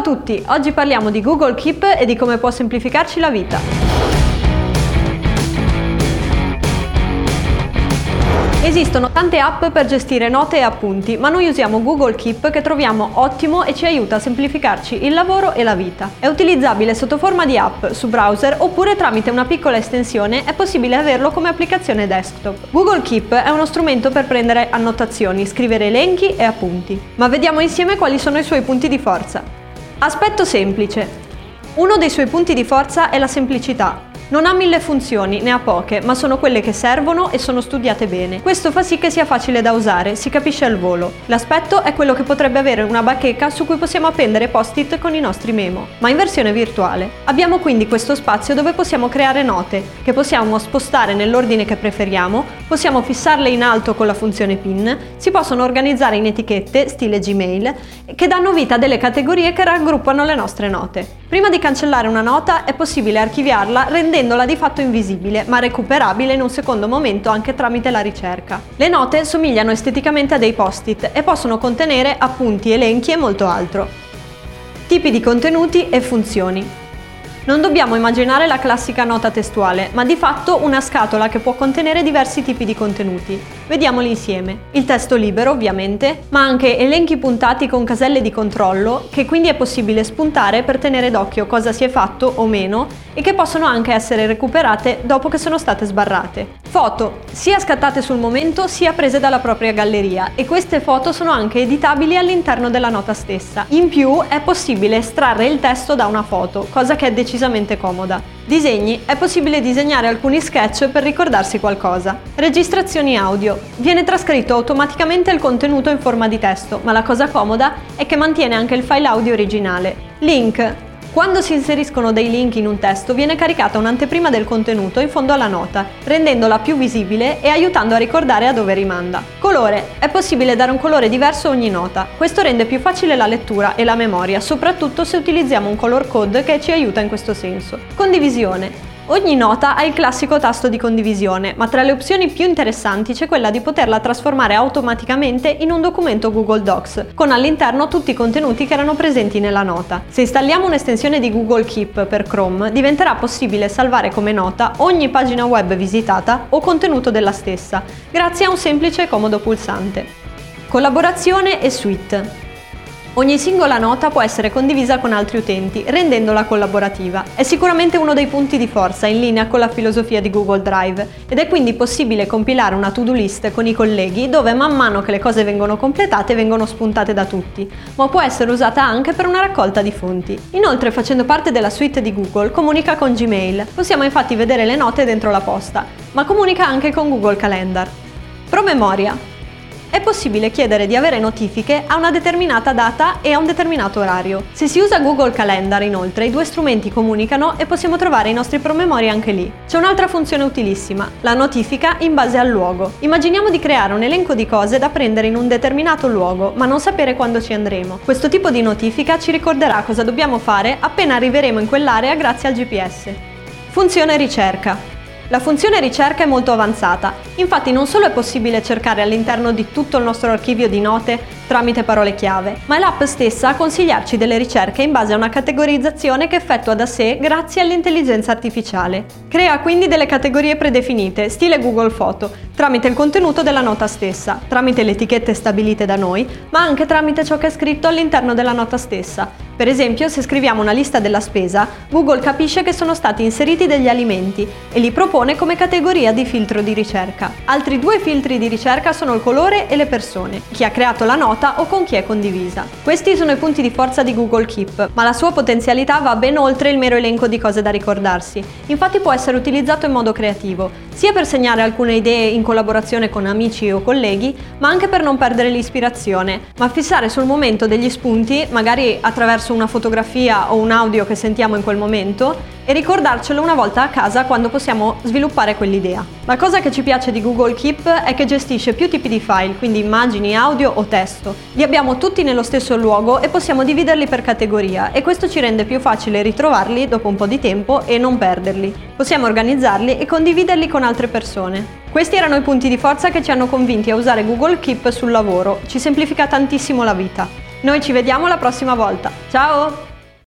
a tutti, oggi parliamo di Google Keep e di come può semplificarci la vita. Esistono tante app per gestire note e appunti, ma noi usiamo Google Keep che troviamo ottimo e ci aiuta a semplificarci il lavoro e la vita. È utilizzabile sotto forma di app su browser oppure tramite una piccola estensione è possibile averlo come applicazione desktop. Google Keep è uno strumento per prendere annotazioni, scrivere elenchi e appunti. Ma vediamo insieme quali sono i suoi punti di forza. Aspetto semplice. Uno dei suoi punti di forza è la semplicità. Non ha mille funzioni, ne ha poche, ma sono quelle che servono e sono studiate bene. Questo fa sì che sia facile da usare, si capisce al volo. L'aspetto è quello che potrebbe avere una bacheca su cui possiamo appendere post-it con i nostri memo, ma in versione virtuale. Abbiamo quindi questo spazio dove possiamo creare note, che possiamo spostare nell'ordine che preferiamo, possiamo fissarle in alto con la funzione pin, si possono organizzare in etichette, stile Gmail, che danno vita a delle categorie che raggruppano le nostre note. Prima di cancellare una nota è possibile archiviarla rendendo rendendola di fatto invisibile, ma recuperabile in un secondo momento anche tramite la ricerca. Le note somigliano esteticamente a dei post-it e possono contenere appunti, elenchi e molto altro. Tipi di contenuti e funzioni. Non dobbiamo immaginare la classica nota testuale, ma di fatto una scatola che può contenere diversi tipi di contenuti. Vediamoli insieme. Il testo libero, ovviamente, ma anche elenchi puntati con caselle di controllo, che quindi è possibile spuntare per tenere d'occhio cosa si è fatto o meno e che possono anche essere recuperate dopo che sono state sbarrate. Foto, sia scattate sul momento sia prese dalla propria galleria e queste foto sono anche editabili all'interno della nota stessa. In più è possibile estrarre il testo da una foto, cosa che è decisamente comoda. Disegni, è possibile disegnare alcuni sketch per ricordarsi qualcosa. Registrazioni audio, viene trascritto automaticamente il contenuto in forma di testo, ma la cosa comoda è che mantiene anche il file audio originale. Link, quando si inseriscono dei link in un testo viene caricata un'anteprima del contenuto in fondo alla nota, rendendola più visibile e aiutando a ricordare a dove rimanda. Colore. È possibile dare un colore diverso a ogni nota. Questo rende più facile la lettura e la memoria, soprattutto se utilizziamo un color code che ci aiuta in questo senso. Condivisione. Ogni nota ha il classico tasto di condivisione, ma tra le opzioni più interessanti c'è quella di poterla trasformare automaticamente in un documento Google Docs, con all'interno tutti i contenuti che erano presenti nella nota. Se installiamo un'estensione di Google Keep per Chrome, diventerà possibile salvare come nota ogni pagina web visitata o contenuto della stessa, grazie a un semplice e comodo pulsante. Collaborazione e suite. Ogni singola nota può essere condivisa con altri utenti, rendendola collaborativa. È sicuramente uno dei punti di forza in linea con la filosofia di Google Drive ed è quindi possibile compilare una to-do list con i colleghi dove man mano che le cose vengono completate vengono spuntate da tutti, ma può essere usata anche per una raccolta di fonti. Inoltre, facendo parte della suite di Google, comunica con Gmail. Possiamo infatti vedere le note dentro la posta, ma comunica anche con Google Calendar. Promemoria è possibile chiedere di avere notifiche a una determinata data e a un determinato orario. Se si usa Google Calendar inoltre i due strumenti comunicano e possiamo trovare i nostri promemori anche lì. C'è un'altra funzione utilissima, la notifica in base al luogo. Immaginiamo di creare un elenco di cose da prendere in un determinato luogo ma non sapere quando ci andremo. Questo tipo di notifica ci ricorderà cosa dobbiamo fare appena arriveremo in quell'area grazie al GPS. Funzione ricerca. La funzione ricerca è molto avanzata, infatti non solo è possibile cercare all'interno di tutto il nostro archivio di note tramite parole chiave, ma è l'app stessa a consigliarci delle ricerche in base a una categorizzazione che effettua da sé grazie all'intelligenza artificiale. Crea quindi delle categorie predefinite, stile Google Photo, tramite il contenuto della nota stessa, tramite le etichette stabilite da noi, ma anche tramite ciò che è scritto all'interno della nota stessa, per esempio, se scriviamo una lista della spesa, Google capisce che sono stati inseriti degli alimenti e li propone come categoria di filtro di ricerca. Altri due filtri di ricerca sono il colore e le persone, chi ha creato la nota o con chi è condivisa. Questi sono i punti di forza di Google Keep, ma la sua potenzialità va ben oltre il mero elenco di cose da ricordarsi. Infatti può essere utilizzato in modo creativo, sia per segnare alcune idee in collaborazione con amici o colleghi, ma anche per non perdere l'ispirazione, ma fissare sul momento degli spunti, magari attraverso una fotografia o un audio che sentiamo in quel momento e ricordarcelo una volta a casa quando possiamo sviluppare quell'idea. La cosa che ci piace di Google Keep è che gestisce più tipi di file, quindi immagini, audio o testo. Li abbiamo tutti nello stesso luogo e possiamo dividerli per categoria e questo ci rende più facile ritrovarli dopo un po' di tempo e non perderli. Possiamo organizzarli e condividerli con altre persone. Questi erano i punti di forza che ci hanno convinti a usare Google Keep sul lavoro, ci semplifica tantissimo la vita. Noi ci vediamo la prossima volta. Ciao!